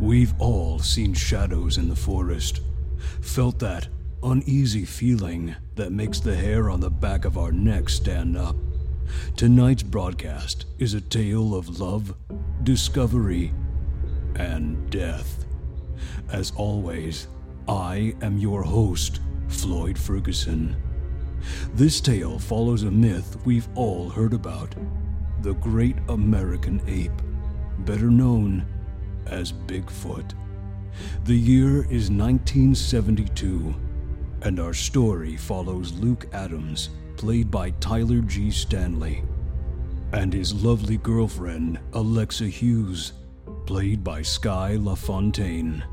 We've all seen shadows in the forest, felt that uneasy feeling that makes the hair on the back of our neck stand up. Tonight's broadcast is a tale of love, discovery, and death. As always, I am your host, Floyd Ferguson. This tale follows a myth we've all heard about the great American ape, better known as Bigfoot. The year is 1972, and our story follows Luke Adams, played by Tyler G. Stanley, and his lovely girlfriend, Alexa Hughes, played by Sky LaFontaine.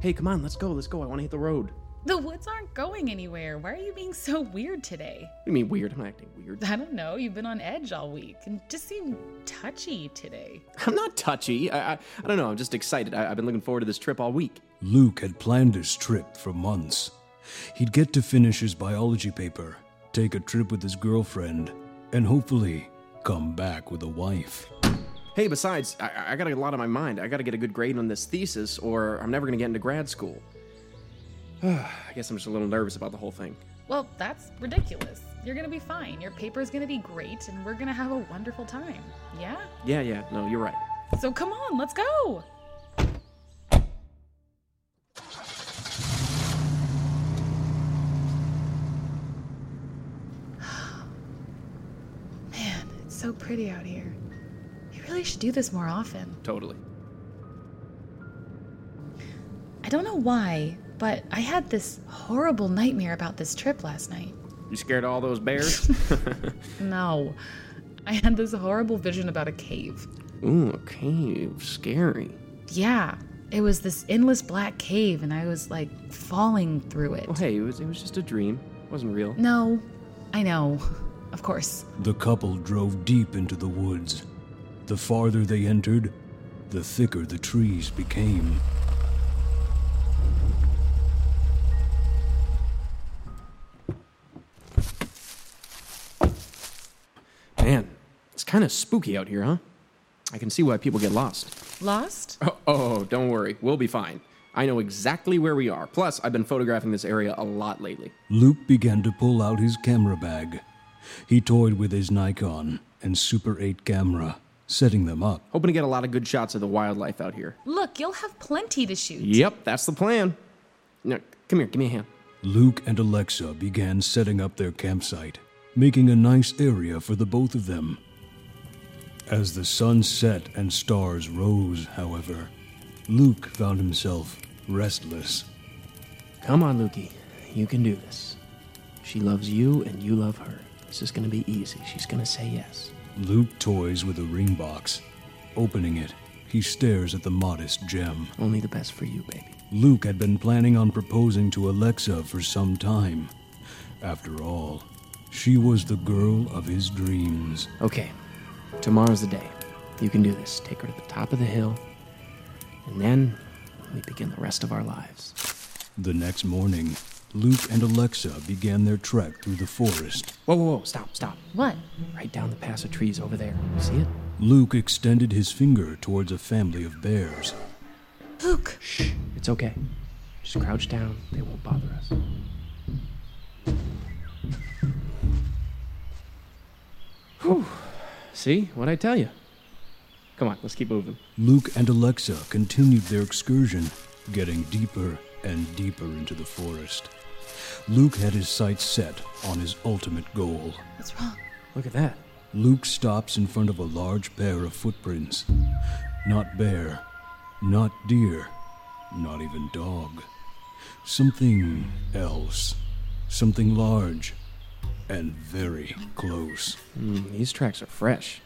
Hey, come on, let's go, let's go. I want to hit the road. The woods aren't going anywhere. Why are you being so weird today? What do you mean weird? I'm not acting weird. I don't know. You've been on edge all week and just seem touchy today. I'm not touchy. I, I, I don't know. I'm just excited. I, I've been looking forward to this trip all week. Luke had planned his trip for months. He'd get to finish his biology paper, take a trip with his girlfriend, and hopefully come back with a wife. Hey, besides, I, I got a lot on my mind. I got to get a good grade on this thesis, or I'm never going to get into grad school. I guess I'm just a little nervous about the whole thing. Well, that's ridiculous. You're gonna be fine. Your paper's gonna be great, and we're gonna have a wonderful time. Yeah? Yeah, yeah, no, you're right. So come on, let's go! Man, it's so pretty out here. You really should do this more often. Totally. I don't know why, but I had this horrible nightmare about this trip last night. You scared all those bears? No. I had this horrible vision about a cave. Ooh, a cave. Scary. Yeah, it was this endless black cave, and I was like falling through it. Well, hey, it was, it was just a dream. It wasn't real. No, I know. Of course. The couple drove deep into the woods. The farther they entered, the thicker the trees became. Kind of spooky out here, huh? I can see why people get lost. Lost? Oh, oh, don't worry. We'll be fine. I know exactly where we are. Plus, I've been photographing this area a lot lately. Luke began to pull out his camera bag. He toyed with his Nikon and Super 8 camera, setting them up. Hoping to get a lot of good shots of the wildlife out here. Look, you'll have plenty to shoot. Yep, that's the plan. Now, come here, give me a hand. Luke and Alexa began setting up their campsite, making a nice area for the both of them. As the sun set and stars rose, however, Luke found himself restless. Come on, Lukey. You can do this. She loves you and you love her. This is gonna be easy. She's gonna say yes. Luke toys with a ring box. Opening it, he stares at the modest gem. Only the best for you, baby. Luke had been planning on proposing to Alexa for some time. After all, she was the girl of his dreams. Okay, tomorrow's the day. You can do this. Take her to the top of the hill, and then we begin the rest of our lives. The next morning, Luke and Alexa began their trek through the forest. Whoa, whoa, whoa, stop, stop. What? Right down the pass of trees over there. See it? Luke extended his finger towards a family of bears. Luke! Shh, it's okay. Just crouch down. They won't bother us. See? What'd I tell you? Come on, let's keep moving. Luke and Alexa continued their excursion, getting deeper and deeper into the forest. Luke had his sights set on his ultimate goal. What's wrong? Look at that. Luke stops in front of a large pair of footprints. Not bear, not deer, not even dog. Something else. Something large and very close. Mm, these tracks are fresh.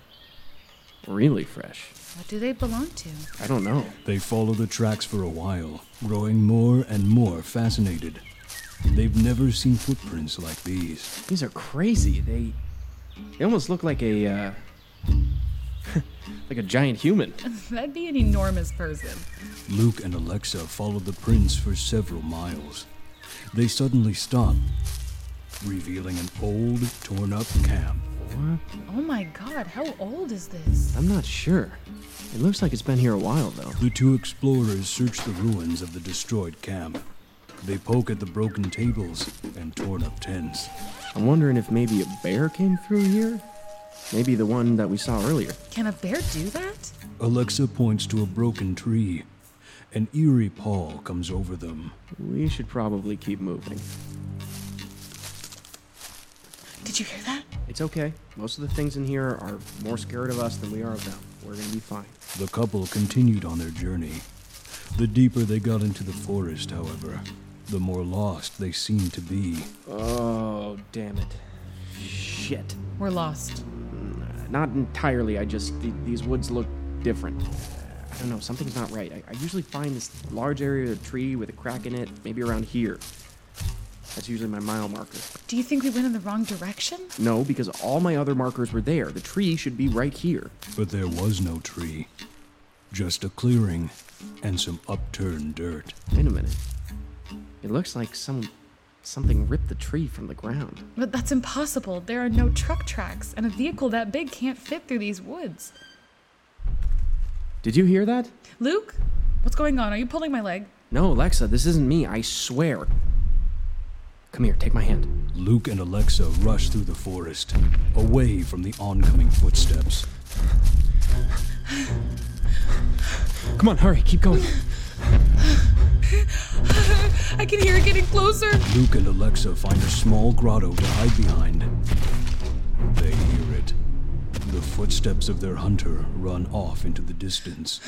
Really fresh. What do they belong to? I don't know. They follow the tracks for a while, growing more and more fascinated. They've never seen footprints like these. These are crazy. They they almost look like a uh like a giant human. That'd be an enormous person. Luke and Alexa followed the prints for several miles. They suddenly stopped, revealing an old, torn up camp. What? Oh my god, how old is this? I'm not sure. It looks like it's been here a while, though. The two explorers search the ruins of the destroyed camp. They poke at the broken tables and torn up tents. I'm wondering if maybe a bear came through here? Maybe the one that we saw earlier. Can a bear do that? Alexa points to a broken tree. An eerie pall comes over them. We should probably keep moving. Did you hear that? It's okay. Most of the things in here are more scared of us than we are of them. We're gonna be fine. The couple continued on their journey. The deeper they got into the forest, however, the more lost they seemed to be. Oh, damn it. Shit. We're lost. Mm, not entirely. I just. th- these woods look different. I don't know. Something's not right. I, I usually find this large area of tree with a crack in it, maybe around here. That's usually my mile marker. Do you think we went in the wrong direction? No, because all my other markers were there. The tree should be right here. But there was no tree. Just a clearing and some upturned dirt. Wait a minute. It looks like some something ripped the tree from the ground. But that's impossible. There are no truck tracks, and a vehicle that big can't fit through these woods. Did you hear that? Luke? What's going on? Are you pulling my leg? No, Alexa, this isn't me. I swear. Come here, take my hand. Luke and Alexa rush through the forest, away from the oncoming footsteps. Come on, hurry, keep going. I can hear it getting closer. Luke and Alexa find a small grotto to hide behind. They hear it. The footsteps of their hunter run off into the distance.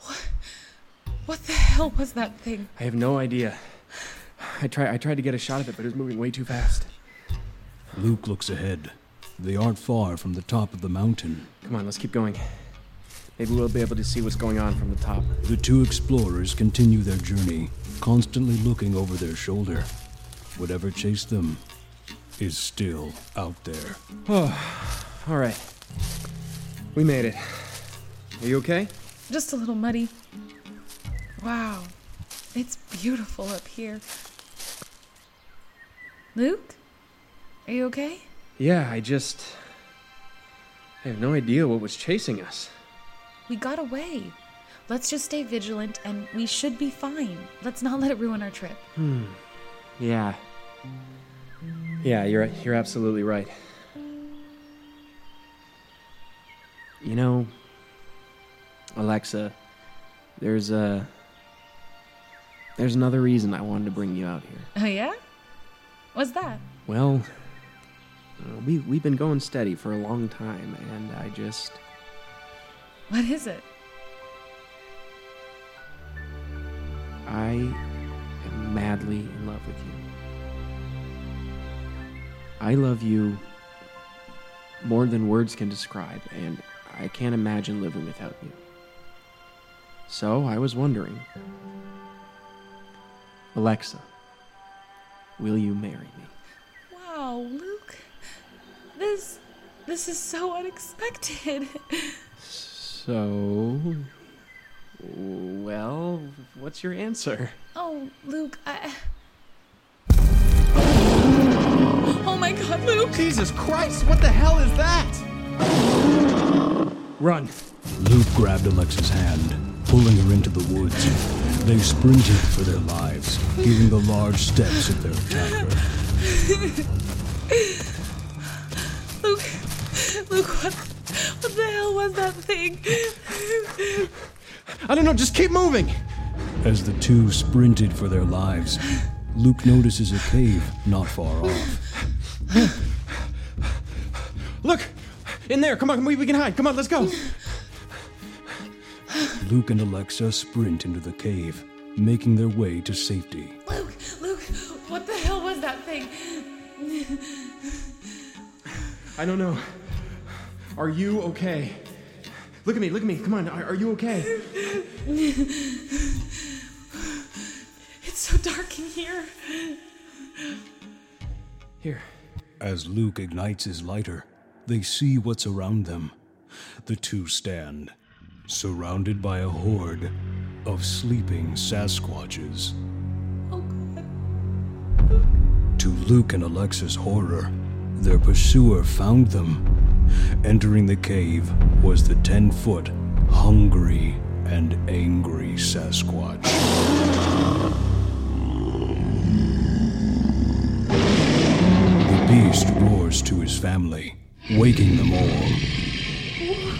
What What the hell was that thing? I have no idea. I try I tried to get a shot of it, but it was moving way too fast. Luke looks ahead. They aren't far from the top of the mountain. Come on, let's keep going. Maybe we'll be able to see what's going on from the top. The two explorers continue their journey, constantly looking over their shoulder. Whatever chased them is still out there. Oh, all right. We made it. Are you okay? Just a little muddy. Wow. It's beautiful up here. Luke? Are you okay? Yeah, I just I have no idea what was chasing us. We got away. Let's just stay vigilant and we should be fine. Let's not let it ruin our trip. Hmm. Yeah. Yeah, you're you're absolutely right. You know, Alexa, there's a there's another reason I wanted to bring you out here. Oh, yeah? What's that? Well, uh, we we've been going steady for a long time, and I just What is it? I am madly in love with you. I love you more than words can describe, and I can't imagine living without you. So I was wondering, Alexa, will you marry me? Wow, Luke. This this is so unexpected. So, well, what's your answer? Oh, Luke, I Oh my god, Luke. Jesus Christ, what the hell is that? Run. Luke grabbed Alexa's hand, pulling her into the woods. They sprinted for their lives, hearing the large steps of their attacker. Luke. Luke, what what the hell was that thing? I don't know, just keep moving. As the two sprinted for their lives, Luke notices a cave not far off. Look, in there. Come on, we, we can hide. Come on, let's go. Luke and Alexa sprint into the cave, making their way to safety. Luke, Luke, what the hell was that thing? I don't know. Are you okay? Look at me, look at me. Come on, are, are you okay? It's so dark in here. Here. As Luke ignites his lighter, they see what's around them. The two stand, surrounded by a horde of sleeping Sasquatches. Oh god. To Luke and Alexa's horror, their pursuer found them. Entering the cave was the 10 foot, hungry, and angry Sasquatch. The beast roars to his family, waking them all. Oh,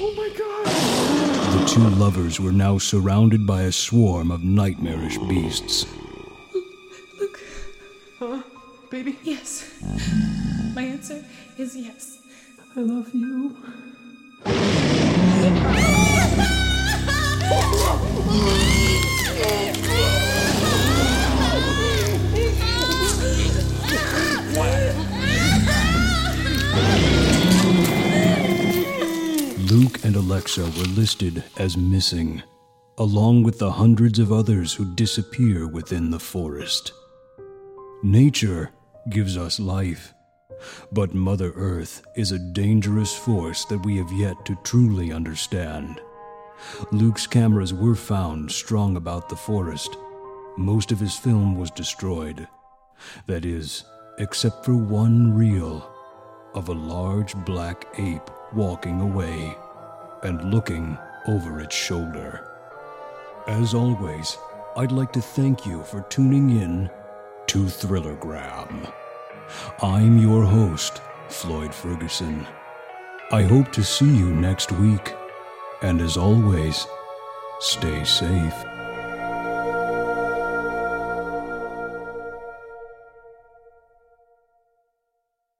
oh my god! The two lovers were now surrounded by a swarm of nightmarish beasts. Look. Huh? Baby? yes. My answer is yes. I love you. Alexa were listed as missing, along with the hundreds of others who disappear within the forest. Nature gives us life, but Mother Earth is a dangerous force that we have yet to truly understand. Luke's cameras were found strung about the forest. Most of his film was destroyed. That is, except for one reel of a large black ape walking away and looking over its shoulder. As always, I'd like to thank you for tuning in to Thrillergram. I'm your host, Floyd Ferguson. I hope to see you next week, and as always, stay safe.